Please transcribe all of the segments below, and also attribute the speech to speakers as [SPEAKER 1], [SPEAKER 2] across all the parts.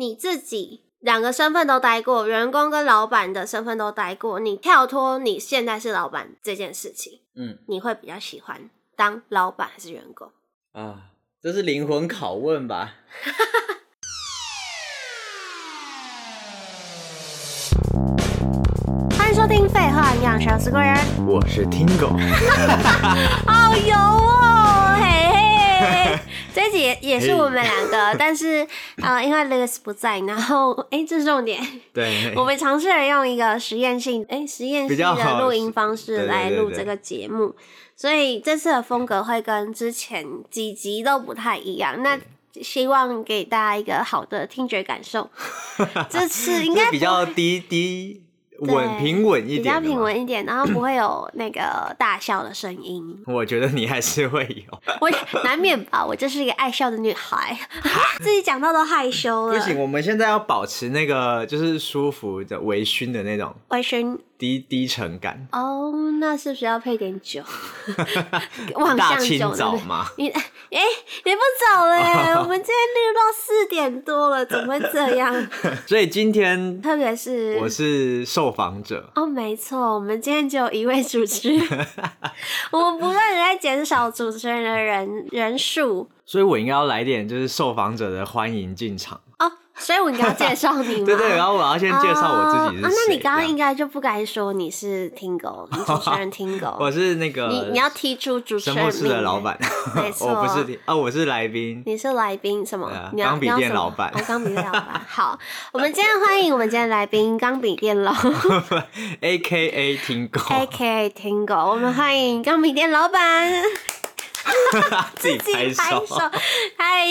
[SPEAKER 1] 你自己两个身份都待过，员工跟老板的身份都待过，你跳脱你现在是老板这件事情，
[SPEAKER 2] 嗯，
[SPEAKER 1] 你会比较喜欢当老板还是员工？
[SPEAKER 2] 啊，这是灵魂拷问吧？
[SPEAKER 1] 欢迎收听《废话营养小时贵人》，
[SPEAKER 2] 我是 Tingo，
[SPEAKER 1] 好油哦。这一集也也是我们两个但是呃，因为 Louis 不在，然后哎，这是重点。
[SPEAKER 2] 对，
[SPEAKER 1] 我们尝试了用一个实验性哎实验性的录音方式来录这个节目，所以这次的风格会跟之前几集都不太一样。那希望给大家一个好的听觉感受。这次应该
[SPEAKER 2] 比较低低。稳平稳一点，比较
[SPEAKER 1] 平稳一点，然后不会有 那个大笑的声音。
[SPEAKER 2] 我觉得你还是会有，
[SPEAKER 1] 我难免吧，我就是一个爱笑的女孩，自己讲到都害羞了。
[SPEAKER 2] 不行，我们现在要保持那个就是舒服的微醺的那种
[SPEAKER 1] 微醺。
[SPEAKER 2] 低低沉感
[SPEAKER 1] 哦，那是不是要配点酒？望
[SPEAKER 2] 大清早吗？
[SPEAKER 1] 你哎、欸，你不早了耶！我们今天录到四点多了，怎么会这样？
[SPEAKER 2] 所以今天，
[SPEAKER 1] 特别是
[SPEAKER 2] 我是受访者
[SPEAKER 1] 哦，没错，我们今天只有一位主持人，我们不断的在减少主持人的人人数，
[SPEAKER 2] 所以我应该要来点就是受访者的欢迎进场
[SPEAKER 1] 哦。所以我应该要介绍你吗？
[SPEAKER 2] 对对，然后我要先介绍我自己。
[SPEAKER 1] 啊，那你刚刚应该就不该说你是 Tingo，主持人 Tingo。
[SPEAKER 2] 我是那个
[SPEAKER 1] 你你要踢出主持人名。
[SPEAKER 2] 神木的老板，
[SPEAKER 1] 没错。
[SPEAKER 2] 我不是哦，我是来宾。
[SPEAKER 1] 你是来宾什么？
[SPEAKER 2] 钢笔店老板。
[SPEAKER 1] 钢笔店老板。好，我们今天欢迎我们今天来宾钢笔店老，
[SPEAKER 2] A K A Tingo，A
[SPEAKER 1] K A Tingo。我们欢迎钢笔店老板。
[SPEAKER 2] 自己拍手，
[SPEAKER 1] 嗨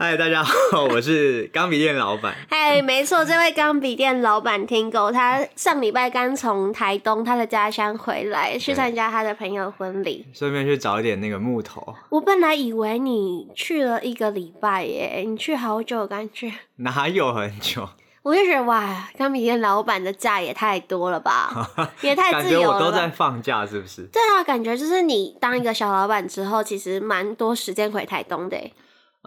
[SPEAKER 2] 嗨，大家好，我是钢笔店老板。
[SPEAKER 1] 嗨，没错，这位钢笔店老板 Tingo，他上礼拜刚从台东他的家乡回来，去参加他的朋友婚礼，
[SPEAKER 2] 顺便去找一点那个木头。
[SPEAKER 1] 我本来以为你去了一个礼拜耶，你去好久，感觉
[SPEAKER 2] 哪有很久？
[SPEAKER 1] 我就觉得哇，钢笔店老板的假也太多了吧，也太自由了。
[SPEAKER 2] 感觉我都在放假，是不是？
[SPEAKER 1] 对啊，感觉就是你当一个小老板之后，其实蛮多时间回台东的。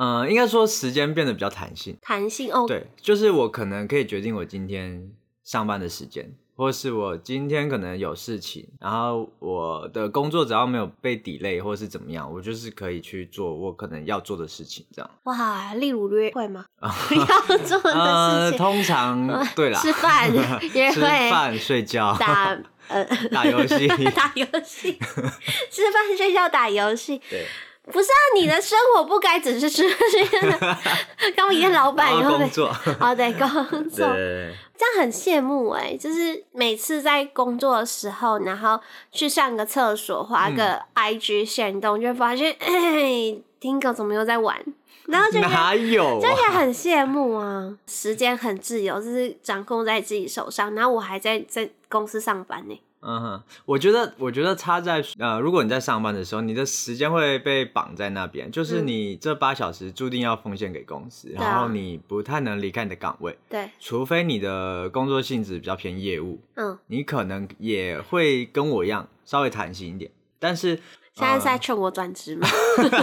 [SPEAKER 2] 嗯，应该说时间变得比较弹性。
[SPEAKER 1] 弹性哦，
[SPEAKER 2] 对，就是我可能可以决定我今天上班的时间。或是我今天可能有事情，然后我的工作只要没有被 delay 或是怎么样，我就是可以去做我可能要做的事情，这样。
[SPEAKER 1] 哇，例如约会吗？要做的事情，
[SPEAKER 2] 呃、通常对啦，
[SPEAKER 1] 吃饭、约会、吃
[SPEAKER 2] 饭、睡觉、打 呃打游戏、
[SPEAKER 1] 打游戏、吃饭、睡觉、打游戏。
[SPEAKER 2] 对。
[SPEAKER 1] 不是啊，你的生活不该只是吃这些的。刚一个老板然后
[SPEAKER 2] 工作，
[SPEAKER 1] 哦对，工作，
[SPEAKER 2] 对
[SPEAKER 1] 这样很羡慕哎，就是每次在工作的时候，然后去上个厕所，滑个 IG 限动，嗯、就会发现，哎，Tingo 怎么又在玩？然后就
[SPEAKER 2] 哪有、啊？
[SPEAKER 1] 这也很羡慕啊，时间很自由，就是掌控在自己手上，然后我还在在公司上班呢。
[SPEAKER 2] 嗯哼，我觉得，我觉得差在呃，如果你在上班的时候，你的时间会被绑在那边，就是你这八小时注定要奉献给公司，嗯、然后你不太能离开你的岗位，
[SPEAKER 1] 对，
[SPEAKER 2] 除非你的工作性质比较偏业务，
[SPEAKER 1] 嗯，
[SPEAKER 2] 你可能也会跟我一样稍微弹性一点，但是
[SPEAKER 1] 现在是在劝我转职吗？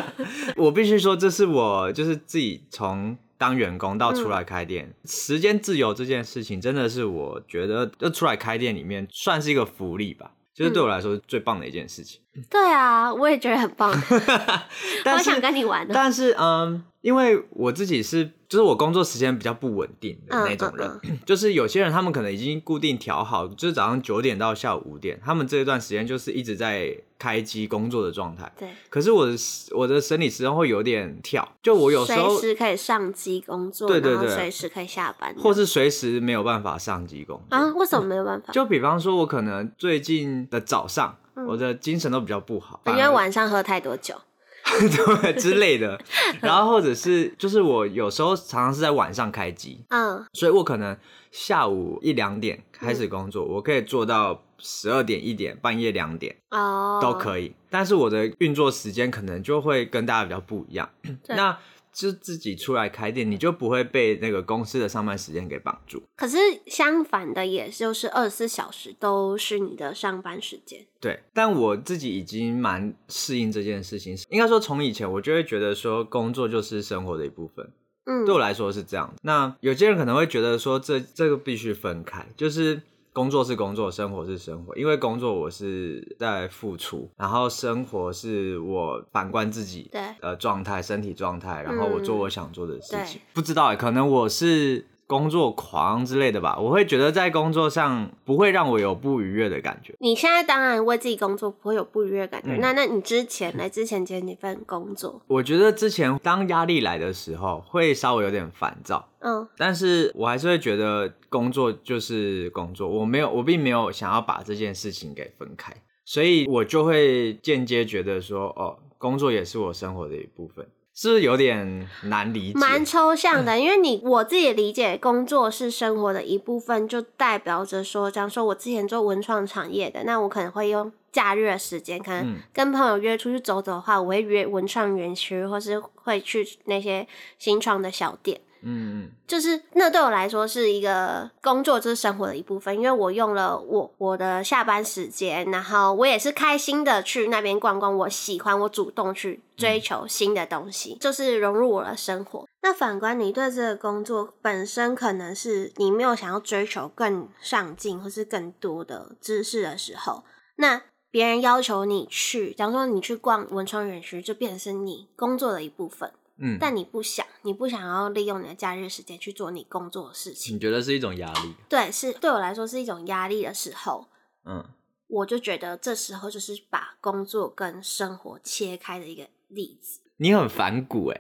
[SPEAKER 2] 我必须说，这是我就是自己从。当员工到出来开店，嗯、时间自由这件事情，真的是我觉得就出来开店里面算是一个福利吧，就是对我来说是最棒的一件事情。
[SPEAKER 1] 对啊，我也觉得很棒，我想跟你玩的。
[SPEAKER 2] 但是，嗯，因为我自己是，就是我工作时间比较不稳定的那种人，嗯嗯嗯、就是有些人他们可能已经固定调好，就是早上九点到下午五点，他们这一段时间就是一直在开机工作的状态。
[SPEAKER 1] 对。
[SPEAKER 2] 可是我的我的生理时钟会有点跳，就我有时候
[SPEAKER 1] 随时可以上机工作，
[SPEAKER 2] 对对对，
[SPEAKER 1] 随时可以下班，
[SPEAKER 2] 或是随时没有办法上机工作。
[SPEAKER 1] 啊？为什么没有办法？
[SPEAKER 2] 就比方说，我可能最近的早上。我的精神都比较不好，
[SPEAKER 1] 因为晚上喝太多酒，
[SPEAKER 2] 对之类的。然后或者是就是我有时候常常是在晚上开机，
[SPEAKER 1] 嗯，
[SPEAKER 2] 所以我可能下午一两点开始工作，嗯、我可以做到十二点一点，半夜两点
[SPEAKER 1] 哦
[SPEAKER 2] 都可以。但是我的运作时间可能就会跟大家比较不一样。那就自己出来开店，你就不会被那个公司的上班时间给绑住。
[SPEAKER 1] 可是相反的，也就是二十四小时都是你的上班时间。
[SPEAKER 2] 对，但我自己已经蛮适应这件事情。应该说，从以前我就会觉得说，工作就是生活的一部分。
[SPEAKER 1] 嗯，
[SPEAKER 2] 对我来说是这样。那有些人可能会觉得说这，这这个必须分开，就是工作是工作，生活是生活。因为工作我是在付出，然后生活是我反观自己的呃状态、身体状态，然后我做我想做的事情。嗯、不知道哎，可能我是。工作狂之类的吧，我会觉得在工作上不会让我有不愉悦的感觉。
[SPEAKER 1] 你现在当然为自己工作不会有不愉悦的感觉，嗯、那那你之前来之前接那份工作，
[SPEAKER 2] 我觉得之前当压力来的时候会稍微有点烦躁，
[SPEAKER 1] 嗯，
[SPEAKER 2] 但是我还是会觉得工作就是工作，我没有，我并没有想要把这件事情给分开，所以我就会间接觉得说，哦，工作也是我生活的一部分。是不是有点难理解？
[SPEAKER 1] 蛮抽象的，因为你我自己理解，工作是生活的一部分，就代表着说，假如说我之前做文创产业的，那我可能会用假日的时间，可能跟朋友约出去走走的话，我会约文创园区，或是会去那些新创的小店。
[SPEAKER 2] 嗯嗯，
[SPEAKER 1] 就是那对我来说是一个工作，就是生活的一部分，因为我用了我我的下班时间，然后我也是开心的去那边逛逛，我喜欢，我主动去追求新的东西，嗯、就是融入我的生活。那反观你对这个工作本身，可能是你没有想要追求更上进或是更多的知识的时候，那别人要求你去，假如说你去逛文创园区，就变成是你工作的一部分。
[SPEAKER 2] 嗯，
[SPEAKER 1] 但你不想，你不想要利用你的假日时间去做你工作的事情。
[SPEAKER 2] 你觉得是一种压力？
[SPEAKER 1] 对，是对我来说是一种压力的时候。
[SPEAKER 2] 嗯，
[SPEAKER 1] 我就觉得这时候就是把工作跟生活切开的一个例子。
[SPEAKER 2] 你很反骨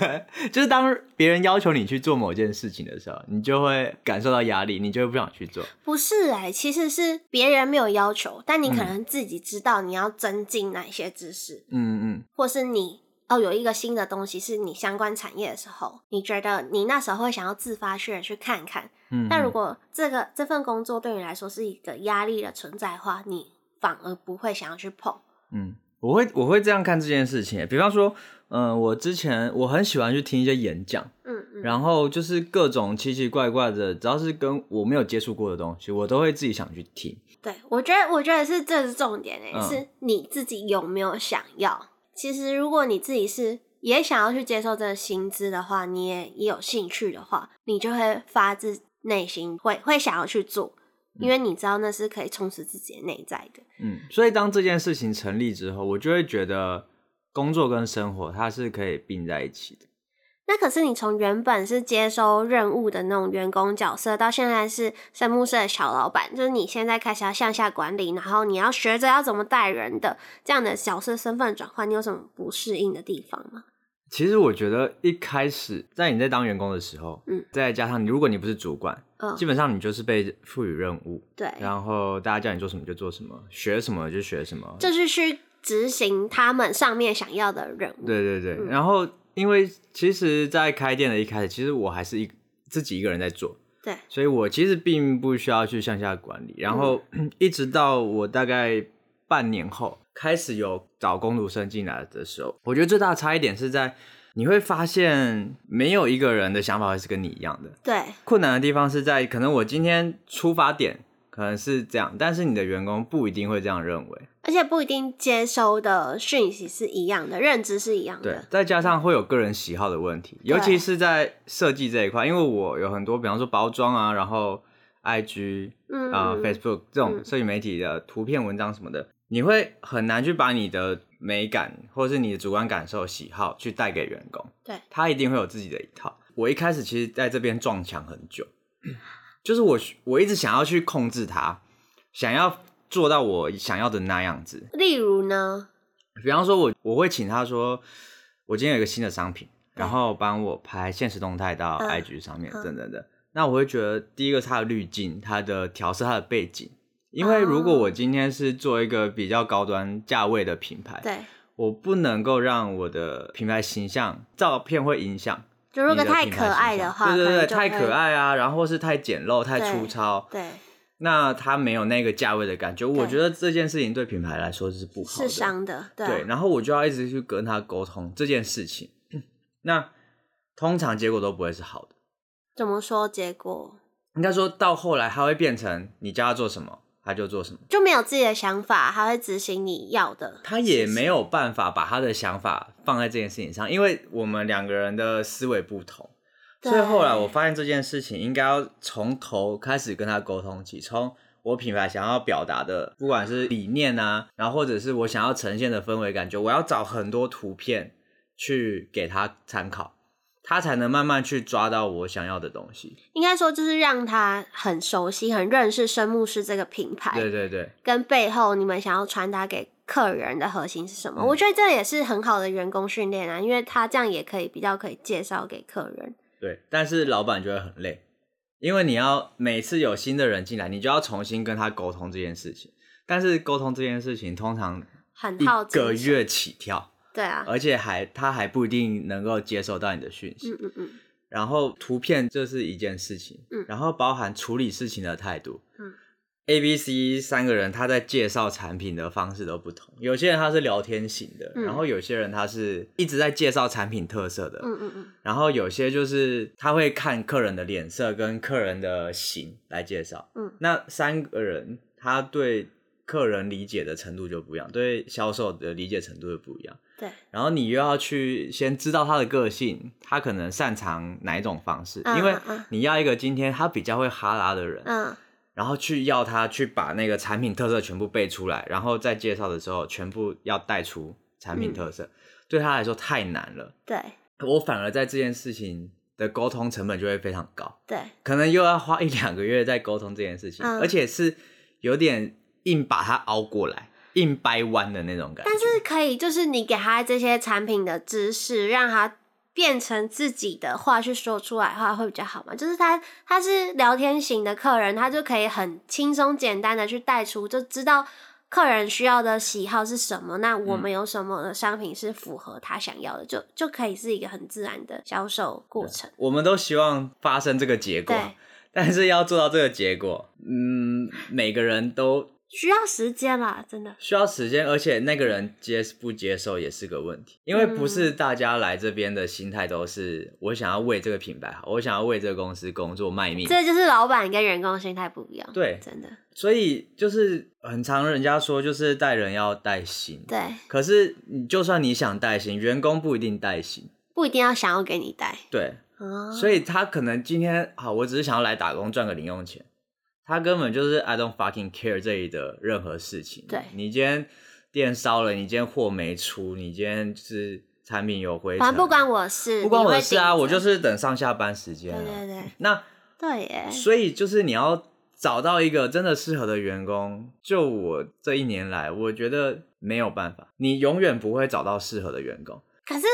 [SPEAKER 2] 哎，就是当别人要求你去做某件事情的时候，你就会感受到压力，你就会不想去做。
[SPEAKER 1] 不是哎，其实是别人没有要求，但你可能自己知道你要增进哪些知识。
[SPEAKER 2] 嗯嗯，
[SPEAKER 1] 或是你。哦，有一个新的东西是你相关产业的时候，你觉得你那时候会想要自发去去看看。
[SPEAKER 2] 嗯，
[SPEAKER 1] 但如果这个这份工作对你来说是一个压力的存在的话，你反而不会想要去碰。
[SPEAKER 2] 嗯，我会我会这样看这件事情。比方说，嗯、呃，我之前我很喜欢去听一些演讲，
[SPEAKER 1] 嗯嗯，
[SPEAKER 2] 然后就是各种奇奇怪怪的，只要是跟我没有接触过的东西，我都会自己想去听。
[SPEAKER 1] 对，我觉得我觉得是这是重点诶、欸，
[SPEAKER 2] 嗯、
[SPEAKER 1] 是你自己有没有想要。其实，如果你自己是也想要去接受这个薪资的话，你也也有兴趣的话，你就会发自内心会会想要去做，因为你知道那是可以充实自己的内在的。
[SPEAKER 2] 嗯，所以当这件事情成立之后，我就会觉得工作跟生活它是可以并在一起的。
[SPEAKER 1] 那可是你从原本是接收任务的那种员工角色，到现在是神木社的小老板，就是你现在开始要向下管理，然后你要学着要怎么带人的这样的角色身份转换，你有什么不适应的地方吗？
[SPEAKER 2] 其实我觉得一开始在你在当员工的时候，
[SPEAKER 1] 嗯，
[SPEAKER 2] 再加上你如果你不是主管，
[SPEAKER 1] 嗯，
[SPEAKER 2] 基本上你就是被赋予任务，
[SPEAKER 1] 对，
[SPEAKER 2] 然后大家叫你做什么就做什么，学什么就学什么，
[SPEAKER 1] 就是去执行他们上面想要的任务。
[SPEAKER 2] 对对对，
[SPEAKER 1] 嗯，
[SPEAKER 2] 然后。因为其实，在开店的一开始，其实我还是一自己一个人在做，
[SPEAKER 1] 对，
[SPEAKER 2] 所以我其实并不需要去向下管理。然后、嗯、一直到我大概半年后开始有找工读生进来的时候，我觉得最大的差异点是在你会发现没有一个人的想法会是跟你一样的。
[SPEAKER 1] 对，
[SPEAKER 2] 困难的地方是在可能我今天出发点可能是这样，但是你的员工不一定会这样认为。
[SPEAKER 1] 而且不一定接收的讯息是一样的，认知是一样的。
[SPEAKER 2] 对，再加上会有个人喜好的问题，尤其是在设计这一块，因为我有很多，比方说包装啊，然后 IG
[SPEAKER 1] 嗯
[SPEAKER 2] 啊、呃、Facebook 这种社群媒体的图片、文章什么的，嗯、你会很难去把你的美感或者是你的主观感受、喜好去带给员工。
[SPEAKER 1] 对，
[SPEAKER 2] 他一定会有自己的一套。我一开始其实在这边撞墙很久，就是我我一直想要去控制他，想要。做到我想要的那样子，
[SPEAKER 1] 例如呢？
[SPEAKER 2] 比方说我，我我会请他说，我今天有一个新的商品，然后帮我拍现实动态到 IG 上面，等等的。那我会觉得，第一个是它的滤镜、它的调色、它的背景，因为如果我今天是做一个比较高端价位的品牌，
[SPEAKER 1] 对，
[SPEAKER 2] 我不能够让我的品牌形象照片会影响。
[SPEAKER 1] 就如果太可爱的话，
[SPEAKER 2] 对对对，太可爱啊，然后或是太简陋、太粗糙，
[SPEAKER 1] 对。
[SPEAKER 2] 那他没有那个价位的感觉，我觉得这件事情对品牌来说是不好的，
[SPEAKER 1] 是伤的。对，
[SPEAKER 2] 对，然后我就要一直去跟他沟通这件事情，那通常结果都不会是好的。
[SPEAKER 1] 怎么说结果？
[SPEAKER 2] 应该说到后来，他会变成你叫他做什么，他就做什么，
[SPEAKER 1] 就没有自己的想法，他会执行你要的。
[SPEAKER 2] 他也没有办法把他的想法放在这件事情上，因为我们两个人的思维不同。所以后来我发现这件事情应该要从头开始跟他沟通起，从我品牌想要表达的，不管是理念啊，然后或者是我想要呈现的氛围感觉，我要找很多图片去给他参考，他才能慢慢去抓到我想要的东西。
[SPEAKER 1] 应该说就是让他很熟悉、很认识生木师这个品牌。
[SPEAKER 2] 对对对，
[SPEAKER 1] 跟背后你们想要传达给客人的核心是什么？嗯、我觉得这也是很好的员工训练啊，因为他这样也可以比较可以介绍给客人。
[SPEAKER 2] 对，但是老板就会很累，因为你要每次有新的人进来，你就要重新跟他沟通这件事情。但是沟通这件事情通常
[SPEAKER 1] 很耗
[SPEAKER 2] 一个月起跳，
[SPEAKER 1] 对啊，
[SPEAKER 2] 而且还他还不一定能够接收到你的讯息。
[SPEAKER 1] 嗯嗯嗯。
[SPEAKER 2] 然后图片这是一件事情，
[SPEAKER 1] 嗯，
[SPEAKER 2] 然后包含处理事情的态度，
[SPEAKER 1] 嗯。
[SPEAKER 2] A、B、C 三个人，他在介绍产品的方式都不同。有些人他是聊天型的，嗯、然后有些人他是一直在介绍产品特色的，
[SPEAKER 1] 嗯嗯嗯。
[SPEAKER 2] 然后有些就是他会看客人的脸色跟客人的型来介绍，
[SPEAKER 1] 嗯。
[SPEAKER 2] 那三个人他对客人理解的程度就不一样，对销售的理解程度就不一样，
[SPEAKER 1] 对。
[SPEAKER 2] 然后你又要去先知道他的个性，他可能擅长哪一种方式，嗯、因为你要一个今天他比较会哈拉的人，
[SPEAKER 1] 嗯。
[SPEAKER 2] 然后去要他去把那个产品特色全部背出来，然后在介绍的时候全部要带出产品特色，嗯、对他来说太难了。
[SPEAKER 1] 对，
[SPEAKER 2] 我反而在这件事情的沟通成本就会非常高。
[SPEAKER 1] 对，
[SPEAKER 2] 可能又要花一两个月在沟通这件事情，嗯、而且是有点硬把它熬过来、硬掰弯的那种感觉。
[SPEAKER 1] 但是可以，就是你给他这些产品的知识，让他。变成自己的话去说出来的话会比较好嘛？就是他他是聊天型的客人，他就可以很轻松简单的去带出，就知道客人需要的喜好是什么。那我们有什么的商品是符合他想要的，嗯、就就可以是一个很自然的销售过程。
[SPEAKER 2] 我们都希望发生这个结果，但是要做到这个结果，嗯，每个人都。
[SPEAKER 1] 需要时间啦，真的
[SPEAKER 2] 需要时间，而且那个人接不接受也是个问题，因为不是大家来这边的心态都是我想要为这个品牌好，我想要为这个公司工作卖命。
[SPEAKER 1] 这就是老板跟员工心态不一样，
[SPEAKER 2] 对，
[SPEAKER 1] 真的。
[SPEAKER 2] 所以就是很常人家说就是带人要带心，
[SPEAKER 1] 对。
[SPEAKER 2] 可是你就算你想带心，员工不一定带心，
[SPEAKER 1] 不一定要想要给你带，
[SPEAKER 2] 对。
[SPEAKER 1] 哦。
[SPEAKER 2] 所以他可能今天好，我只是想要来打工赚个零用钱。他根本就是 I don't fucking care 这里的任何事情。
[SPEAKER 1] 对，
[SPEAKER 2] 你今天店烧了，你今天货没出，你今天就是产品有灰尘，
[SPEAKER 1] 反正不关我事，
[SPEAKER 2] 不关我的事啊！我就是等上下班时间。
[SPEAKER 1] 对对对。
[SPEAKER 2] 那
[SPEAKER 1] 对耶。
[SPEAKER 2] 所以就是你要找到一个真的适合的员工。就我这一年来，我觉得没有办法，你永远不会找到适合的员工。
[SPEAKER 1] 可是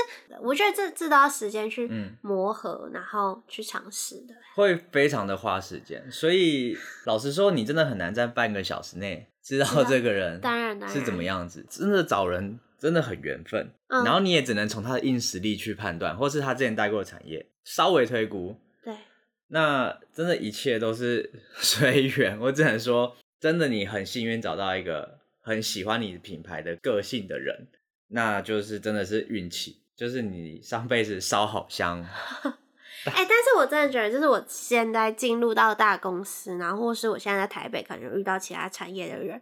[SPEAKER 1] 我觉得这这都要时间去磨合，嗯、然后去尝试的，
[SPEAKER 2] 会非常的花时间。所以老实说，你真的很难在半个小时内知道这个人
[SPEAKER 1] 当然
[SPEAKER 2] 是怎么样子。真的找人真的很缘分，
[SPEAKER 1] 嗯、
[SPEAKER 2] 然后你也只能从他的硬实力去判断，或是他之前待过的产业稍微推估。
[SPEAKER 1] 对，
[SPEAKER 2] 那真的一切都是 随缘。我只能说，真的你很幸运找到一个很喜欢你品牌的个性的人。那就是真的是运气，就是你上辈子烧好香。
[SPEAKER 1] 哎、欸，但是我真的觉得，就是我现在进入到大公司，然后或是我现在在台北，可能遇到其他产业的人，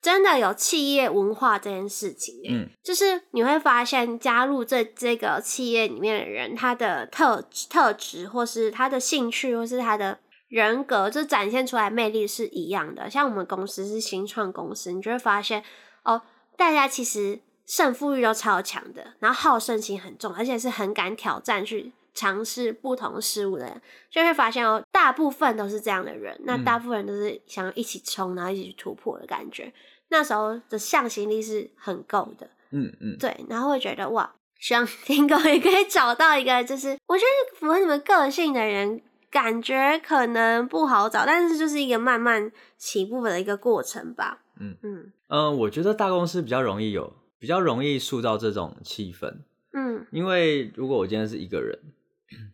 [SPEAKER 1] 真的有企业文化这件事情。
[SPEAKER 2] 嗯，
[SPEAKER 1] 就是你会发现，加入这这个企业里面的人，他的特特质，或是他的兴趣，或是他的人格，就展现出来魅力是一样的。像我们公司是新创公司，你就会发现，哦，大家其实。胜负欲都超强的，然后好胜心很重，而且是很敢挑战去尝试不同事物的人，就会发现哦，大部分都是这样的人。那大部分人都是想要一起冲，然后一起去突破的感觉。那时候的向心力是很够的，
[SPEAKER 2] 嗯嗯，
[SPEAKER 1] 对。然后会觉得哇，希望听狗也可以找到一个，就是我觉得符合你们个性的人，感觉可能不好找，但是就是一个慢慢起步的一个过程吧。
[SPEAKER 2] 嗯嗯嗯，我觉得大公司比较容易有。比较容易塑造这种气氛，
[SPEAKER 1] 嗯，
[SPEAKER 2] 因为如果我今天是一个人，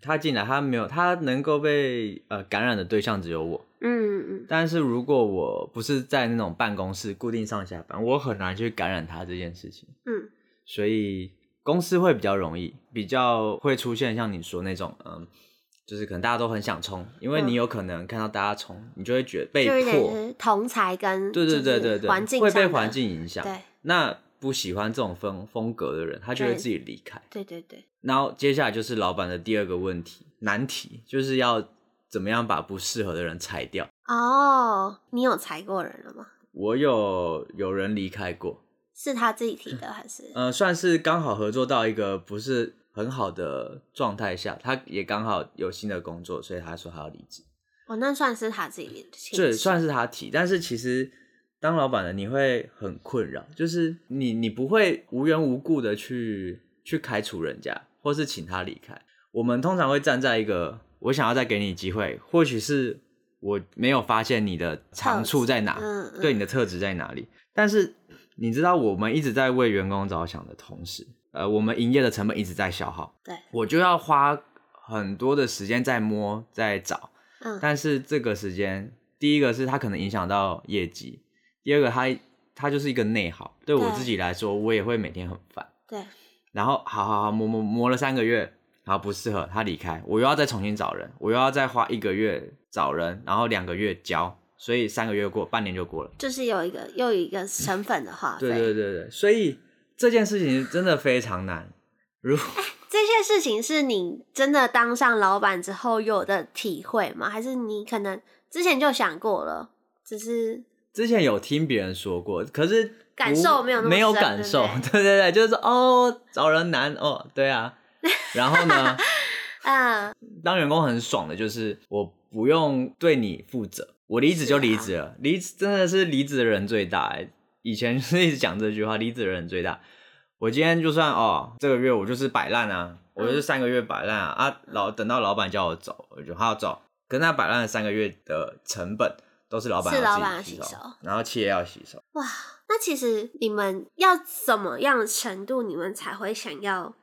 [SPEAKER 2] 他进来他没有他能够被呃感染的对象只有我，
[SPEAKER 1] 嗯嗯，
[SPEAKER 2] 但是如果我不是在那种办公室固定上下班，我很难去感染他这件事情，
[SPEAKER 1] 嗯，
[SPEAKER 2] 所以公司会比较容易，比较会出现像你说那种，嗯，就是可能大家都很想冲，因为你有可能看到大家冲，你就会觉得被迫
[SPEAKER 1] 同才跟
[SPEAKER 2] 对对对对对，
[SPEAKER 1] 环境
[SPEAKER 2] 会被环境影响，
[SPEAKER 1] 对，
[SPEAKER 2] 那。不喜欢这种风风格的人，他就会自己离开。
[SPEAKER 1] 对对对。
[SPEAKER 2] 然后接下来就是老板的第二个问题难题，就是要怎么样把不适合的人裁掉。
[SPEAKER 1] 哦，你有裁过人了吗？
[SPEAKER 2] 我有，有人离开过。
[SPEAKER 1] 是他自己提的还是？
[SPEAKER 2] 嗯、呃，算是刚好合作到一个不是很好的状态下，他也刚好有新的工作，所以他说他要离职。
[SPEAKER 1] 哦，那算是他自己提。
[SPEAKER 2] 对，算是他提。但是其实当老板的你会很困扰，就是你你不会无缘无故的去去开除人家，或是请他离开。我们通常会站在一个我想要再给你机会，或许是我没有发现你的长处在哪，嗯嗯、对你的特质在哪里，但是。你知道我们一直在为员工着想的同时，呃，我们营业的成本一直在消耗。
[SPEAKER 1] 对，
[SPEAKER 2] 我就要花很多的时间在摸，在找。嗯，但是这个时间，第一个是它可能影响到业绩，第二个他他就是一个内耗。对我自己来说，我也会每天很烦。
[SPEAKER 1] 对。
[SPEAKER 2] 然后，好好好，磨磨磨了三个月，然后不适合，他离开，我又要再重新找人，我又要再花一个月找人，然后两个月交。所以三个月过，半年就过了，
[SPEAKER 1] 就是有一个又有一个成本的话 费。
[SPEAKER 2] 对对对对，所以这件事情真的非常难。如果
[SPEAKER 1] 这些事情是你真的当上老板之后有的体会吗？还是你可能之前就想过了，只是
[SPEAKER 2] 之前有听别人说过，可是
[SPEAKER 1] 感受没有那么
[SPEAKER 2] 没有感受。对对对，就是哦，找人难哦，对啊。然后呢，嗯，当员工很爽的就是我不用对你负责。我离职就离职了，离职、啊、真的是离职的人最大。以前是一直讲这句话，离职的人最大。我今天就算哦，这个月我就是摆烂啊，我就是三个月摆烂啊、嗯、啊，老等到老板叫我走，我就好走。跟他摆烂三个月的成本都是老板要自己洗手，然后企业要洗手。
[SPEAKER 1] 哇，那其实你们要怎么样的程度，你们才会想要？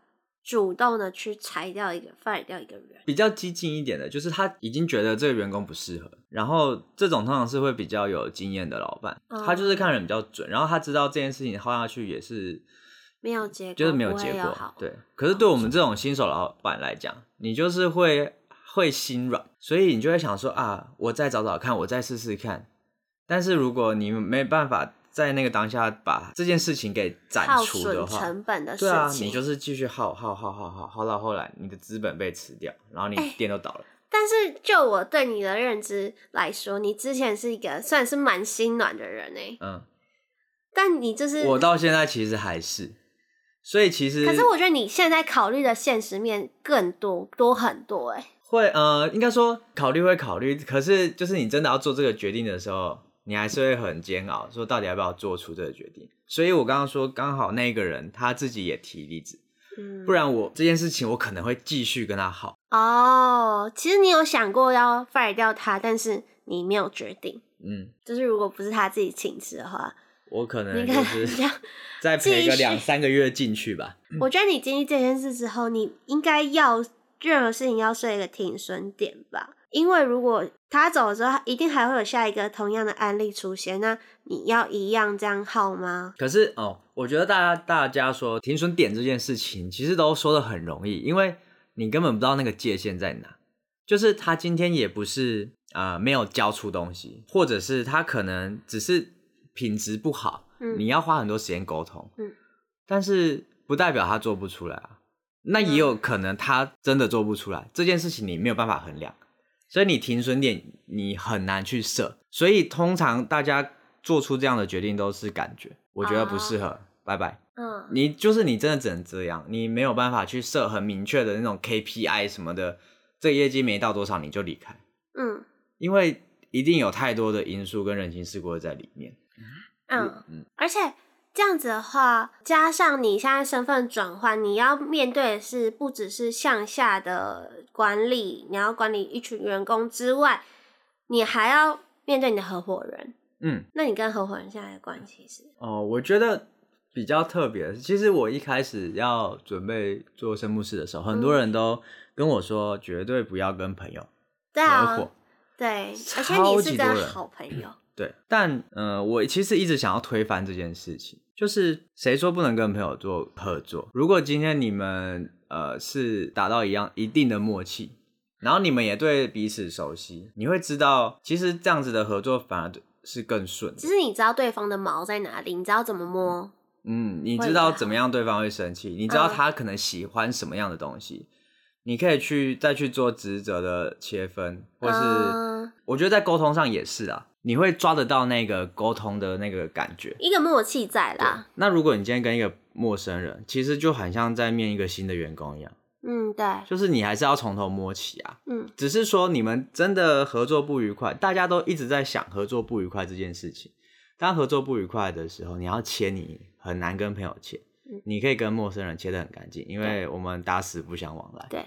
[SPEAKER 1] 主动的去裁掉一个，fire 掉一个人，
[SPEAKER 2] 比较激进一点的，就是他已经觉得这个员工不适合，然后这种通常是会比较有经验的老板，哦、他就是看人比较准，然后他知道这件事情耗下去也是
[SPEAKER 1] 没有结果，
[SPEAKER 2] 就是没有结果，对。可是对我们这种新手老板来讲，你就是会会心软，所以你就会想说啊，我再找找看，我再试试看。但是如果你没办法。在那个当下把这件事情给斩除的话，
[SPEAKER 1] 成本的
[SPEAKER 2] 对啊，你就是继续耗耗耗耗耗耗到后来，你的资本被吃掉，然后你店都倒了。欸，
[SPEAKER 1] 但是就我对你的认知来说，你之前是一个算是蛮心软的人哎。嗯。但你就是
[SPEAKER 2] 我到现在其实还是，所以其实
[SPEAKER 1] 可是我觉得你现在考虑的现实面更多多很多哎。
[SPEAKER 2] 会呃，应该说考虑会考虑，可是就是你真的要做这个决定的时候。你还是会很煎熬，说到底要不要做出这个决定？所以我刚刚说，刚好那个人他自己也提离职，嗯，不然我这件事情我可能会继续跟他好。
[SPEAKER 1] 哦，其实你有想过要 fire 掉他，但是你没有决定。嗯，就是如果不是他自己请辞的话，
[SPEAKER 2] 我可能就是 再赔个两三个月进去吧。
[SPEAKER 1] 我觉得你经历这件事之后，你应该要任何事情要设一个停损点吧。因为如果他走了之后，一定还会有下一个同样的案例出现。那你要一样这样耗吗？
[SPEAKER 2] 可是哦，我觉得大家大家说停损点这件事情，其实都说的很容易，因为你根本不知道那个界限在哪。就是他今天也不是啊、呃，没有交出东西，或者是他可能只是品质不好，嗯，你要花很多时间沟通，嗯，但是不代表他做不出来啊。那也有可能他真的做不出来，嗯，这件事情你没有办法衡量。所以你停损点你很难去设，所以通常大家做出这样的决定都是感觉，我觉得不适合，拜、uh, 拜。嗯，你就是你真的只能这样，你没有办法去设很明确的那种 KPI 什么的，这个业绩没到多少你就离开。嗯，因为一定有太多的因素跟人情世故在里面。
[SPEAKER 1] 嗯嗯，而且。这样子的话，加上你现在身份转换，你要面对的是不只是向下的管理，你要管理一群员工之外，你还要面对你的合伙人。嗯，那你跟合伙人现在的关系是？
[SPEAKER 2] 哦，我觉得比较特别。其实我一开始要准备做生物师的时候，很多人都跟我说，绝对不要跟朋友合伙。
[SPEAKER 1] 嗯，对，而且你是跟好朋友。
[SPEAKER 2] 对，但呃，我其实一直想要推翻这件事情，就是谁说不能跟朋友做合作？如果今天你们呃是达到一样一定的默契，然后你们也对彼此熟悉，你会知道，其实这样子的合作反而是更顺。
[SPEAKER 1] 其实你知道对方的毛在哪里，你知道怎么摸，
[SPEAKER 2] 嗯，你知道怎么样对方会生气，你知道他可能喜欢什么样的东西，嗯、你可以去再去做职责的切分，或是、嗯、我觉得在沟通上也是啊，你会抓得到那个沟通的那个感觉，
[SPEAKER 1] 一个默契在啦。
[SPEAKER 2] 那如果你今天跟一个陌生人，其实就很像在面一个新的员工一样。
[SPEAKER 1] 嗯，对，
[SPEAKER 2] 就是你还是要从头摸起啊。
[SPEAKER 1] 嗯，
[SPEAKER 2] 只是说你们真的合作不愉快，大家都一直在想合作不愉快这件事情。当合作不愉快的时候，你要切，你很难跟朋友切。嗯，你可以跟陌生人切得很干净，因为我们打死不相往来。
[SPEAKER 1] 对。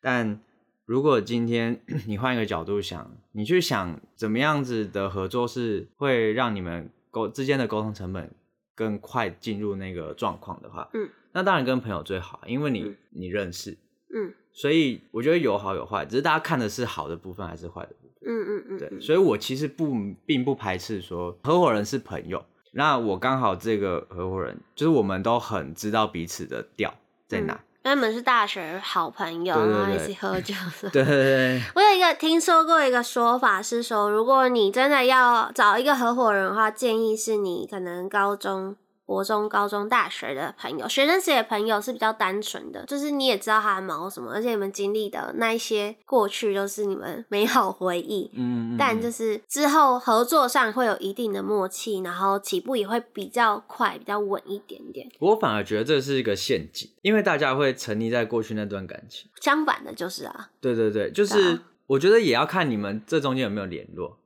[SPEAKER 2] 但如果今天 你换一个角度想，你去想怎么样子的合作是会让你们沟之间的沟通成本更快进入那个状况的话，
[SPEAKER 1] 嗯。
[SPEAKER 2] 那当然跟朋友最好，因为你、嗯、你认识，
[SPEAKER 1] 嗯，
[SPEAKER 2] 所以我觉得有好有坏，只是大家看的是好的部分还是坏的部分，
[SPEAKER 1] 嗯嗯嗯，
[SPEAKER 2] 对，所以我其实不并不排斥说合伙人是朋友，那我刚好这个合伙人就是我们都很知道彼此的调在哪，
[SPEAKER 1] 他、嗯、们是大学好朋友，然后一起喝酒，
[SPEAKER 2] 对对对。
[SPEAKER 1] 我有一个听说过一个说法是说，如果你真的要找一个合伙人的话，建议是你可能高中。国中、高中、大学的朋友，学生时的朋友是比较单纯的，就是你也知道他的毛什么，而且你们经历的那一些过去都是你们美好回忆。
[SPEAKER 2] 嗯，嗯，
[SPEAKER 1] 但就是之后合作上会有一定的默契，然后起步也会比较快、比较稳一点点。
[SPEAKER 2] 我反而觉得这是一个陷阱，因为大家会沉溺在过去那段感情。
[SPEAKER 1] 相反的，就是啊，
[SPEAKER 2] 对对对，就是我觉得也要看你们这中间有没有联络。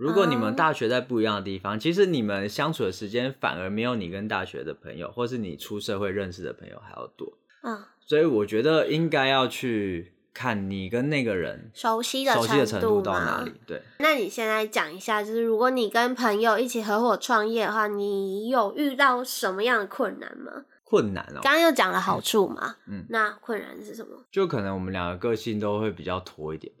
[SPEAKER 2] 如果你们大学在不一样的地方，其实你们相处的时间反而没有你跟大学的朋友，或是你出社会认识的朋友还要多。
[SPEAKER 1] 嗯，
[SPEAKER 2] 所以我觉得应该要去看你跟那个人
[SPEAKER 1] 熟悉的
[SPEAKER 2] 熟悉的程度到哪里。对，
[SPEAKER 1] 那你现在讲一下，就是如果你跟朋友一起合伙创业的话，你有遇到什么样的困难吗？
[SPEAKER 2] 困难哦，
[SPEAKER 1] 刚刚又讲了好处嘛，
[SPEAKER 2] 嗯，
[SPEAKER 1] 那困难是什么？
[SPEAKER 2] 就可能我们两个个性都会比较拖一点。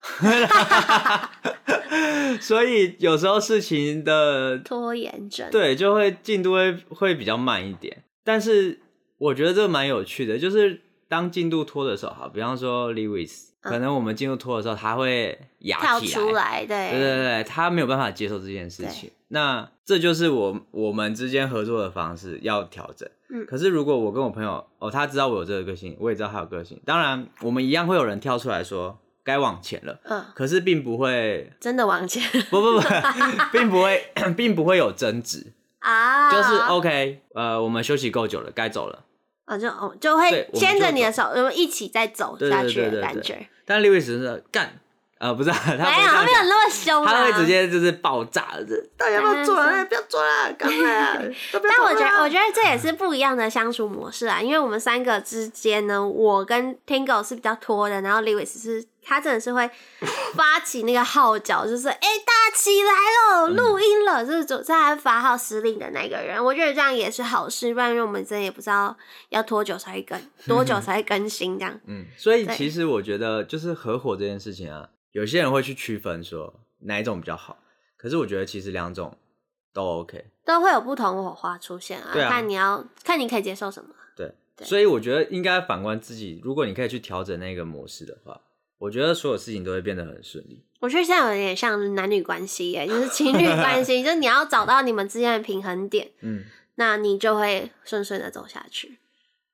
[SPEAKER 2] 所以有时候事情的
[SPEAKER 1] 拖延症，
[SPEAKER 2] 对，就会进度会会比较慢一点。但是我觉得这蛮有趣的，就是当进度拖的时候，哈，比方说 Lewis，可能我们进度拖的时候，他会压起来，
[SPEAKER 1] 出来，对，
[SPEAKER 2] 对对对，他没有办法接受这件事情。那这就是我我们之间合作的方式要调整。
[SPEAKER 1] 嗯，
[SPEAKER 2] 可是如果我跟我朋友，哦，他知道我有这个个性，我也知道他有个性，当然我们一样会有人跳出来说。该往前了，
[SPEAKER 1] 嗯，
[SPEAKER 2] 可是并不会
[SPEAKER 1] 真的往前，
[SPEAKER 2] 不 不不，并不会，并不会有争执。
[SPEAKER 1] 啊，
[SPEAKER 2] 就是 OK，呃，我们休息够久了，该走了，
[SPEAKER 1] 啊，就哦就会牵着你的手，我们一起再走下去的感觉。但
[SPEAKER 2] Lewis 是干。呃，不是，他没有，
[SPEAKER 1] 他没有那么凶，
[SPEAKER 2] 他会直接就是爆炸，就是大家不要做了，不要做了，赶快啊！
[SPEAKER 1] 但我觉得，我觉得这也是不一样的相处模式啊，因为我们三个之间呢，我跟 Tingo 是比较拖的，然后 Lewis 是他真的是会 发起那个号角，就是哎、欸，大家起来了，录音了，就是总在发号施令的那个人。我觉得这样也是好事，不然我们真的也不知道要多久才会更，多久才会更新这样。
[SPEAKER 2] 嗯，所以其实我觉得就是合伙这件事情啊。有些人会去区分说哪一种比较好，可是我觉得其实两种都 OK，
[SPEAKER 1] 都会有不同火花出现啊。啊，看你要看你可以接受什么。
[SPEAKER 2] 对，对，所以我觉得应该反观自己，如果你可以去调整那个模式的话，我觉得所有事情都会变得很顺利。
[SPEAKER 1] 我觉得现在有点像男女关系耶，就是情侣关系，就是你要找到你们之间的平衡点，
[SPEAKER 2] 嗯，
[SPEAKER 1] 那你就会顺顺的走下去。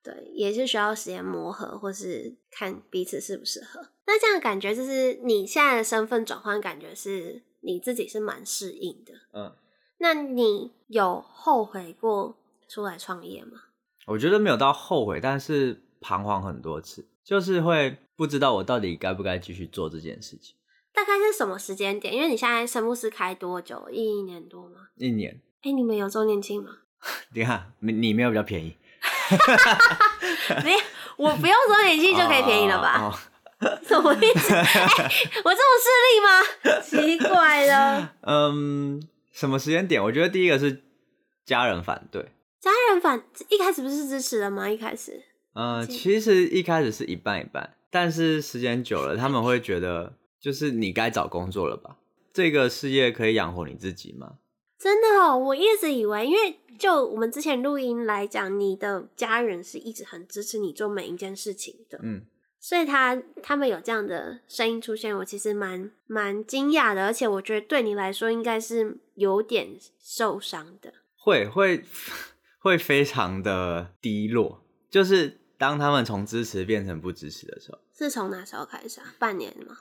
[SPEAKER 1] 对，也是需要时间磨合，或是看彼此适不适合。那这样感觉就是你现在的身份转换，感觉是你自己是蛮适应的。
[SPEAKER 2] 嗯，
[SPEAKER 1] 那你有后悔过出来创业吗？
[SPEAKER 2] 我觉得没有到后悔，但是彷徨很多次，就是会不知道我到底该不该继续做这件事情。
[SPEAKER 1] 大概是什么时间点？因为你现在生布斯开多久？一年多吗？
[SPEAKER 2] 一年。
[SPEAKER 1] 哎、欸，你们有周年庆吗？
[SPEAKER 2] 你看，你你没有比较便宜。
[SPEAKER 1] 没有，我不用周年庆就可以便宜了吧？
[SPEAKER 2] 哦哦
[SPEAKER 1] 什么意思？欸、我这么势利吗？奇怪了。
[SPEAKER 2] 嗯，什么时间点？我觉得第一个是家人反对。
[SPEAKER 1] 家人反一开始不是支持的吗？一开始。
[SPEAKER 2] 嗯，其实一开始是一半一半，但是时间久了，他们会觉得就是你该找工作了吧？这个事业可以养活你自己吗？
[SPEAKER 1] 真的哦，我一直以为，因为就我们之前录音来讲，你的家人是一直很支持你做每一件事情的。
[SPEAKER 2] 嗯。
[SPEAKER 1] 所以他他们有这样的声音出现，我其实蛮蛮惊讶的，而且我觉得对你来说应该是有点受伤的。
[SPEAKER 2] 会会 会非常的低落，就是当他们从支持变成不支持的时候。
[SPEAKER 1] 是从哪时候开始啊？半年吗？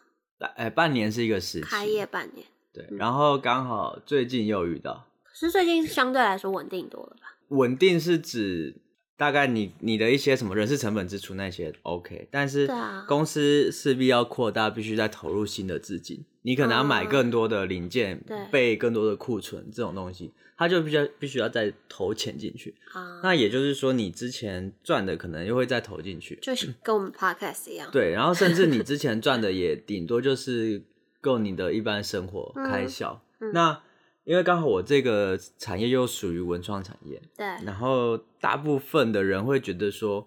[SPEAKER 2] 哎，半年是一个时期。
[SPEAKER 1] 开业半年。
[SPEAKER 2] 对，然后刚好最近又遇到。
[SPEAKER 1] 是最近相对来说稳定多了吧？
[SPEAKER 2] 稳定是指大概你你的一些什么人事成本支出那些 OK，但是公司势必要扩大，必须再投入新的资金。你可能要买更多的零件，嗯、备更多的库存这种东西，它就必须必须要再投钱进去。啊、那也就是说，你之前赚的可能又会再投进去，
[SPEAKER 1] 就是跟我们 Podcast 一样。
[SPEAKER 2] 对，然后甚至你之前赚的 也顶多就是够你的一般生活开销。那因为刚好我这个产业又属于文创产业，
[SPEAKER 1] 对，
[SPEAKER 2] 然后大部分的人会觉得说，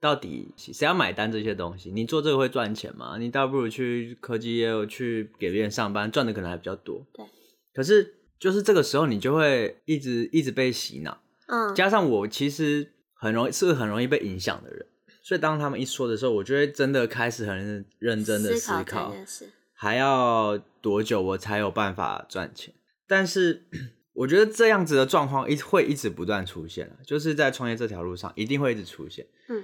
[SPEAKER 2] 到底谁要买单这些东西？你做这个会赚钱吗？你倒不如去科技业去给别人上班，赚的可能还比较多。
[SPEAKER 1] 对，
[SPEAKER 2] 可是就是这个时候你就会一直一直被洗脑，
[SPEAKER 1] 嗯，
[SPEAKER 2] 加上我其实很容易是很容易被影响的人，所以当他们一说的时候，我就会真的开始很认真的思考，还要多久我才有办法赚钱？但是我觉得这样子的状况一会一直不断出现，就是在创业这条路上一定会一直出现。
[SPEAKER 1] 嗯，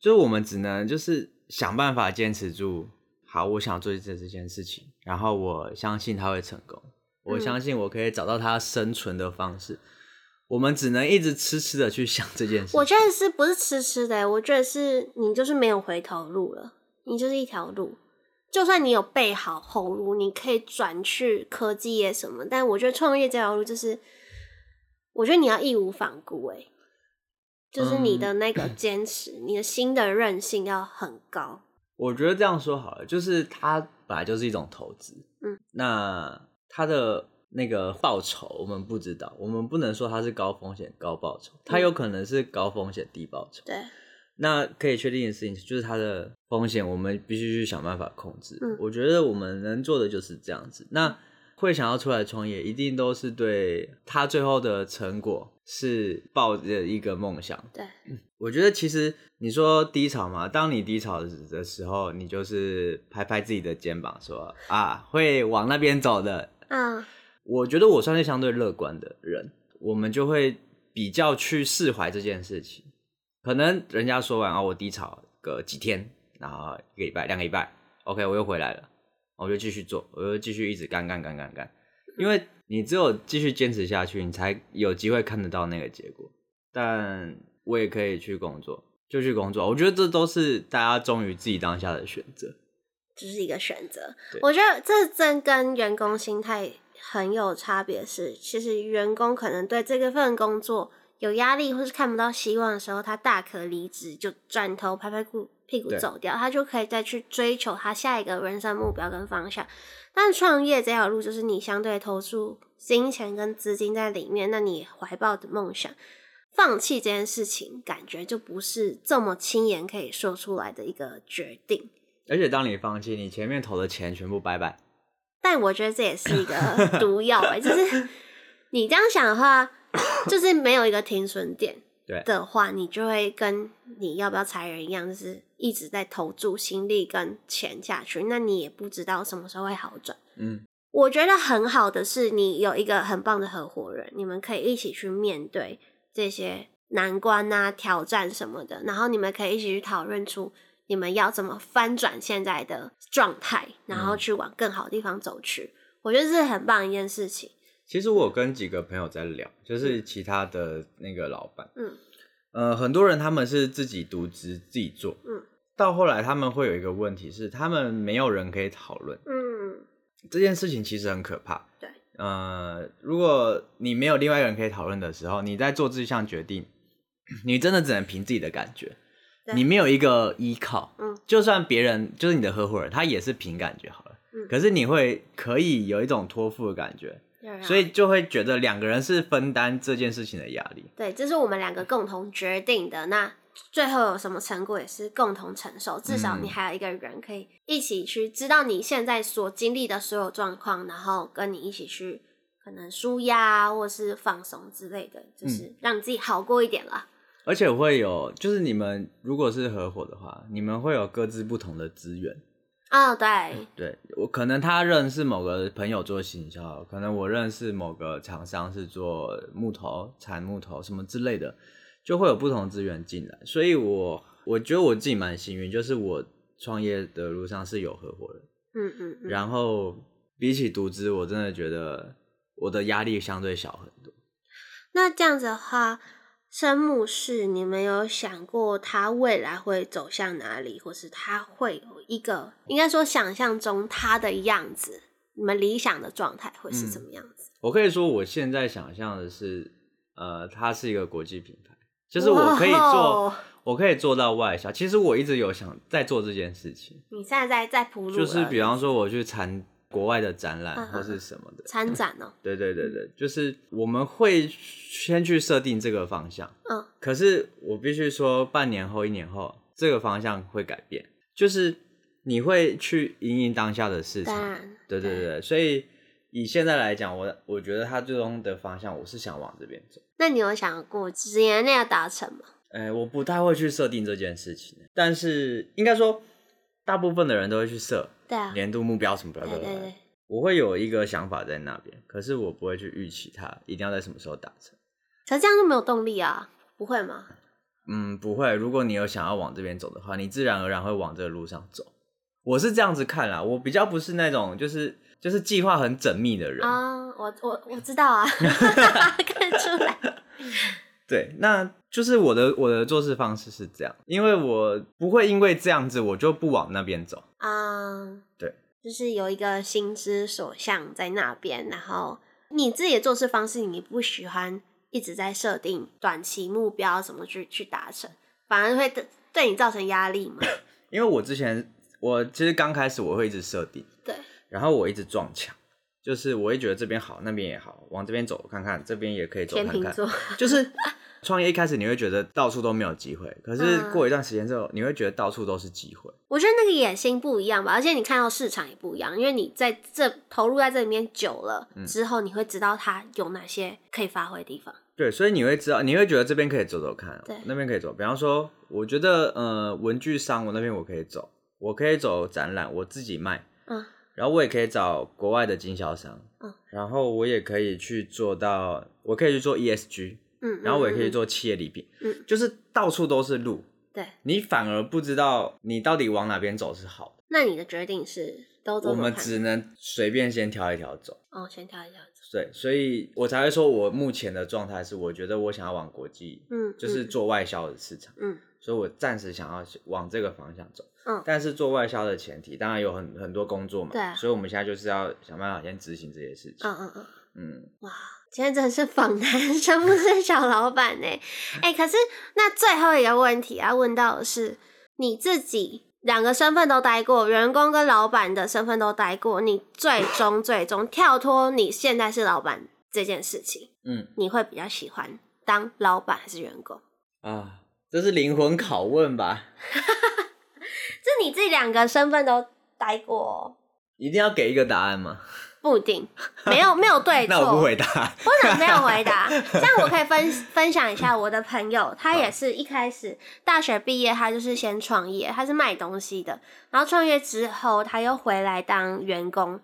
[SPEAKER 2] 就是我们只能就是想办法坚持住。好，我想做这这件事情，然后我相信他会成功，我相信我可以找到他生存的方式。嗯，我们只能一直痴痴的去想这件事。
[SPEAKER 1] 我觉得是不是痴痴的？我觉得是你就是没有回头路了，你就是一条路。就算你有备好后路，你可以转去科技业什么，但我觉得创业这条路就是，我觉得你要义无反顾，哎，就是你的那个坚持，嗯、你的心的韧性要很高。
[SPEAKER 2] 我觉得这样说好了，就是它本来就是一种投资，
[SPEAKER 1] 嗯，
[SPEAKER 2] 那它的那个报酬我们不知道，我们不能说它是高风险高报酬，它有可能是高风险低报酬，
[SPEAKER 1] 对。
[SPEAKER 2] 那可以确定的事情就是它的风险，我们必须去想办法控制。
[SPEAKER 1] 嗯，
[SPEAKER 2] 我觉得我们能做的就是这样子。那会想要出来创业，一定都是对他最后的成果是抱着一个梦想。
[SPEAKER 1] 对，
[SPEAKER 2] 我觉得其实你说低潮嘛，当你低潮的时候，你就是拍拍自己的肩膀说啊，会往那边走的。
[SPEAKER 1] 嗯，
[SPEAKER 2] 我觉得我算是相对乐观的人，我们就会比较去释怀这件事情。可能人家说完啊，我低潮个几天，然后一个礼拜、两个礼拜，OK，我又回来了，我就继续做，我就继续一直干干干干干，因为你只有继续坚持下去，你才有机会看得到那个结果。但我也可以去工作，就去工作，我觉得这都是大家忠于自己当下的选择，
[SPEAKER 1] 这是一个选择。我觉得这真跟员工心态很有差别，是其实员工可能对这个份工作。有压力或是看不到希望的时候，他大可离职，就转头拍拍屁股走掉，他就可以再去追求他下一个人生目标跟方向。但创业这条路，就是你相对投入金钱跟资金在里面，那你怀抱的梦想，放弃这件事情，感觉就不是这么轻言可以说出来的一个决定。
[SPEAKER 2] 而且当你放弃，你前面投的钱全部拜拜。
[SPEAKER 1] 但我觉得这也是一个毒药哎，就是 你这样想的话。就是没有一个停损点的话，你就会跟你要不要裁人一样，就是一直在投注心力跟钱下去，那你也不知道什么时候会好转。
[SPEAKER 2] 嗯，
[SPEAKER 1] 我觉得很好的是你有一个很棒的合伙人，你们可以一起去面对这些难关啊、挑战什么的，然后你们可以一起去讨论出你们要怎么翻转现在的状态，然后去往更好的地方走去。嗯、我觉得这是很棒一件事情。
[SPEAKER 2] 其实我有跟几个朋友在聊，就是其他的那个老板，
[SPEAKER 1] 嗯，
[SPEAKER 2] 呃，很多人他们是自己独资自己做，
[SPEAKER 1] 嗯，
[SPEAKER 2] 到后来他们会有一个问题是，他们没有人可以讨论，
[SPEAKER 1] 嗯，
[SPEAKER 2] 这件事情其实很可怕，
[SPEAKER 1] 对，
[SPEAKER 2] 呃，如果你没有另外一个人可以讨论的时候，你在做这项决定，你真的只能凭自己的感
[SPEAKER 1] 觉，
[SPEAKER 2] 你没有一个依靠，
[SPEAKER 1] 嗯，
[SPEAKER 2] 就算别人就是你的合伙人，他也是凭感觉好了，
[SPEAKER 1] 嗯，
[SPEAKER 2] 可是你会可以有一种托付的感觉。所以就会觉得两个人是分担这件事情的压力。
[SPEAKER 1] 对，这是我们两个共同决定的。那最后有什么成果也是共同承受。至少你还有一个人可以一起去知道你现在所经历的所有状况，然后跟你一起去可能舒压或是放松之类的，就是让你自己好过一点啦。
[SPEAKER 2] 而且会有，就是你们如果是合伙的话，你们会有各自不同的资源。
[SPEAKER 1] 啊、哦，对，
[SPEAKER 2] 对我可能他认识某个朋友做行销，可能我认识某个厂商是做木头、产木头什么之类的，就会有不同资源进来。所以我我觉得我自己蛮幸运，就是我创业的路上是有合伙人。
[SPEAKER 1] 嗯嗯，嗯。
[SPEAKER 2] 然后比起独资，我真的觉得我的压力相对小很多。
[SPEAKER 1] 那这样子的话。生木是，你们有想过他未来会走向哪里，或是他会有一个应该说想象中他的样子？你们理想的状态会是什么样子？
[SPEAKER 2] 嗯，我可以说，我现在想象的是，呃，它是一个国际品牌，就是我可以做，我可以做到外销。其实我一直有想在做这件事情。
[SPEAKER 1] 你现在在在铺路，
[SPEAKER 2] 就是比方说我去参。国外的展览或是什么的
[SPEAKER 1] 参展哦，
[SPEAKER 2] 对对对对，就是我们会先去设定这个方向，嗯，可是我必须说，半年后、一年后，这个方向会改变，就是你会去因应当下的市场，对对对对，所以以现在来讲，我我觉得他最终的方向，我是想往这边走。
[SPEAKER 1] 那你有想过十年内要达成吗？
[SPEAKER 2] 哎，我不太会去设定这件事情，但是应该说。大部分的人都会去设对啊年度目标什么的，对对对，我会有一个想法在那边，可是我不会去预期它一定要在什么时候达成。
[SPEAKER 1] 可是这样就没有动力啊，不会吗？
[SPEAKER 2] 嗯，不会。如果你有想要往这边走的话，你自然而然会往这个路上走。我是这样子看啦，我比较不是那种就是就是计划很缜密的人
[SPEAKER 1] 啊。我我我知道啊，看得出来。
[SPEAKER 2] 对，那就是我的我的做事方式是这样，因为我不会因为这样子我就不往那边走啊。Uh, 对，
[SPEAKER 1] 就是有一个心之所向在那边，然后你自己的做事方式，你不喜欢一直在设定短期目标什么去去达成，反而会对对你造成压力嘛？
[SPEAKER 2] 因为我之前我其实刚开始我会一直设定，
[SPEAKER 1] 对，
[SPEAKER 2] 然后我一直撞墙，就是我会觉得这边好，那边也好，往这边走看看，这边也可以走看看，就是。创业一开始你会觉得到处都没有机会，可是过一段时间之后，你会觉得到处都是机会。
[SPEAKER 1] 我觉得那个野心不一样吧，而且你看到市场也不一样，因为你在这投入在这里面久了之后，你会知道它有哪些可以发挥的地方。
[SPEAKER 2] 对，所以你会知道，你会觉得这边可以走走看，对，那边可以走。比方说，我觉得呃，文具商我那边我可以走，我可以走展览，我自己卖，嗯，然后我也可以找国外的经销商，嗯，然后我也可以去做到，我可以去做 ESG。嗯，然后我也可以做企业礼品，嗯，就是到处都是路，
[SPEAKER 1] 对，
[SPEAKER 2] 你反而不知道你到底往哪边走是好的。
[SPEAKER 1] 那你的决定是都走？
[SPEAKER 2] 我们只能随便先挑一条走。
[SPEAKER 1] 哦，先挑一条走。
[SPEAKER 2] 对，所以我才会说，我目前的状态是，我觉得我想要往国际，嗯，就是做外销的市场，嗯，所以我暂时想要往这个方向走，嗯，但是做外销的前提，当然有很很多工作嘛，对，所以我们现在就是要想办法先执行这些事情，嗯嗯嗯，嗯，
[SPEAKER 1] 哇。今天真的是访谈生木室小老板呢，哎、欸，可是那最后一个问题要问到的是，你自己两个身份都待过，员工跟老板的身份都待过，你最终最终跳脱你现在是老板这件事情，嗯，你会比较喜欢当老板还是员工？
[SPEAKER 2] 啊，这是灵魂拷问吧？
[SPEAKER 1] 这你自己两个身份都待过，
[SPEAKER 2] 一定要给一个答案吗？
[SPEAKER 1] 不一定，没有 没有对错。
[SPEAKER 2] 那我不回答，
[SPEAKER 1] 为什么没有回答。这样我可以分分享一下我的朋友，他也是一开始大学毕业，他就是先创业，他是卖东西的。然后创业之后，他又回来当员工，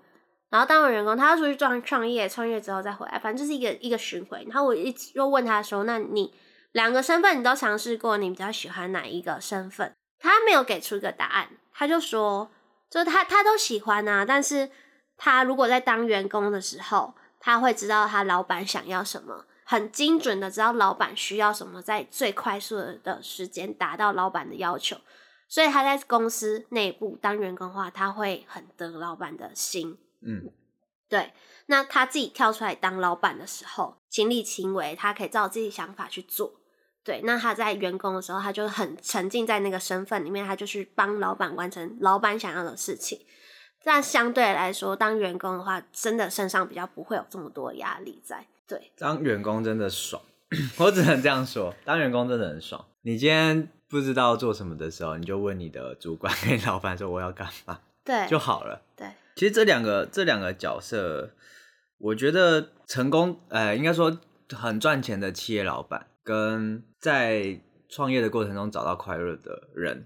[SPEAKER 1] 然后当了员工，他要出去创创业，创业之后再回来，反正就是一个一个循环。然后我一直又问他说：“那你两个身份你都尝试过，你比较喜欢哪一个身份？”他没有给出一个答案，他就说：“就他他都喜欢啊，但是。”他如果在当员工的时候，他会知道他老板想要什么，很精准的知道老板需要什么，在最快速的时间达到老板的要求。所以他在公司内部当员工的话，他会很得老板的心。嗯，对。那他自己跳出来当老板的时候，亲力亲为，他可以照自己想法去做。对。那他在员工的时候，他就很沉浸在那个身份里面，他就去帮老板完成老板想要的事情。但相对来说，当员工的话，真的身上比较不会有这么多压力在。对，
[SPEAKER 2] 当员工真的爽，我只能这样说，当员工真的很爽。你今天不知道做什么的时候，你就问你的主管跟老板说我要干嘛，
[SPEAKER 1] 对，
[SPEAKER 2] 就好了。
[SPEAKER 1] 对，
[SPEAKER 2] 其实这两个这两个角色，我觉得成功，呃，应该说很赚钱的企业老板，跟在创业的过程中找到快乐的人，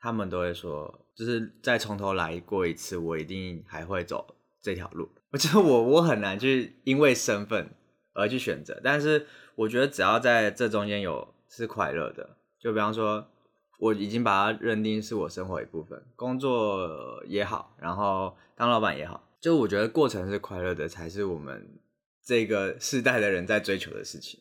[SPEAKER 2] 他们都会说。就是再从头来过一次，我一定还会走这条路。我觉得我我很难去因为身份而去选择，但是我觉得只要在这中间有是快乐的，就比方说我已经把它认定是我生活一部分，工作也好，然后当老板也好，就我觉得过程是快乐的，才是我们这个世代的人在追求的事情。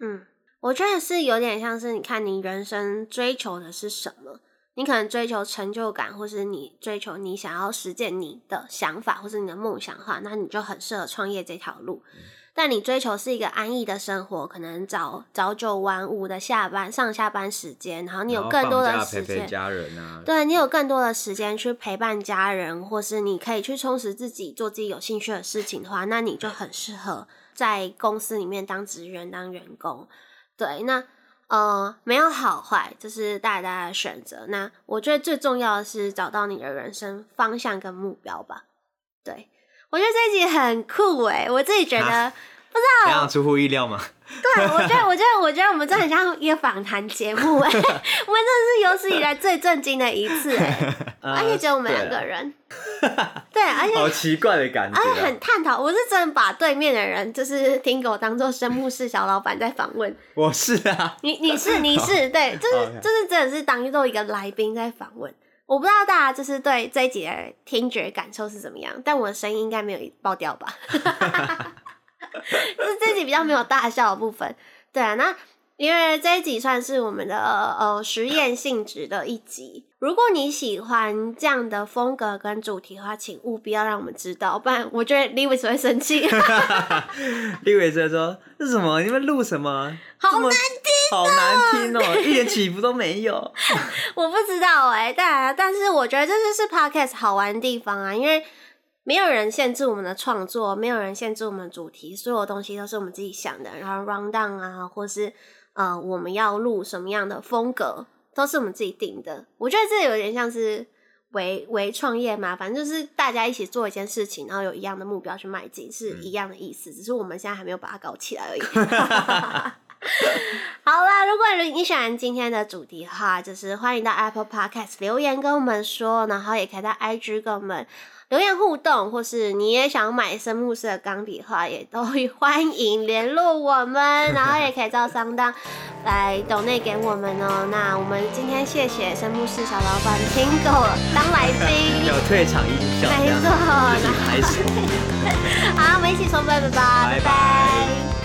[SPEAKER 1] 嗯，我觉得是有点像是你看你人生追求的是什么。你可能追求成就感，或是你追求你想要实践你的想法，或是你的梦想的话，那你就很适合创业这条路。嗯。但你追求是一个安逸的生活，可能早早九晚五的下班上下班时间，然后你有更多的时间
[SPEAKER 2] 陪陪家人啊，
[SPEAKER 1] 对，你有更多的时间去陪伴家人，或是你可以去充实自己，做自己有兴趣的事情的话，那你就很适合在公司里面当职员、当员工。对，那。呃，没有好坏，这是大家的选择。那我觉得最重要的是找到你的人生方向跟目标吧。对，我觉得这一集很酷诶，我自己觉得、知道，
[SPEAKER 2] 非常出乎意料吗？
[SPEAKER 1] 对，我觉得，我觉得，我觉得我们真的很像一个访谈节目诶，我们真的是有史以来最震惊的一次诶，而且只有我们两个人。对，而且
[SPEAKER 2] 好奇怪的感觉，
[SPEAKER 1] 而且很探讨。我是真的把对面的人，就是听狗当做生物室小老板在访问。
[SPEAKER 2] 我是啊，
[SPEAKER 1] 你你是你是对，就是就是，就是真的是当做一个来宾在访问。我不知道大家就是对这一集的听觉感受是怎么样，但我的声音应该没有爆掉吧？就是集比较没有大笑的部分。对啊，那。因为这一集算是我们的呃实验性质的一集。如果你喜欢这样的风格跟主题的话，请务必要让我们知道，不然我觉得 Lewis 会生气。
[SPEAKER 2] Liwis 在说：“这是什么？你们录什么？
[SPEAKER 1] 好难听，
[SPEAKER 2] 好难听哦，一点起伏都没有。”
[SPEAKER 1] 我不知道哎、欸，但但是我觉得这就是 Podcast 好玩的地方啊，因为没有人限制我们的创作，没有人限制我们的主题，所有东西都是我们自己想的，然后 run down 啊，或是。呃，我们要录什么样的风格，都是我们自己定的。我觉得这有点像是微微创业嘛，反正就是大家一起做一件事情，然后有一样的目标去迈进，是一样的意思。嗯、只是我们现在还没有把它搞起来而已。好啦，如果你喜欢今天的主题的话，就是欢迎到 Apple Podcast 留言跟我们说，然后也可以到 IG 跟我们。留言互动，或是你也想买深木式的钢笔的话，也都欢迎联络我们，然后也可以照商当来抖内给我们哦。那我们今天谢谢深木式小老板听狗当来宾，
[SPEAKER 2] 有退场音效，没错，
[SPEAKER 1] 好，我们一起说拜拜吧，拜拜。拜拜。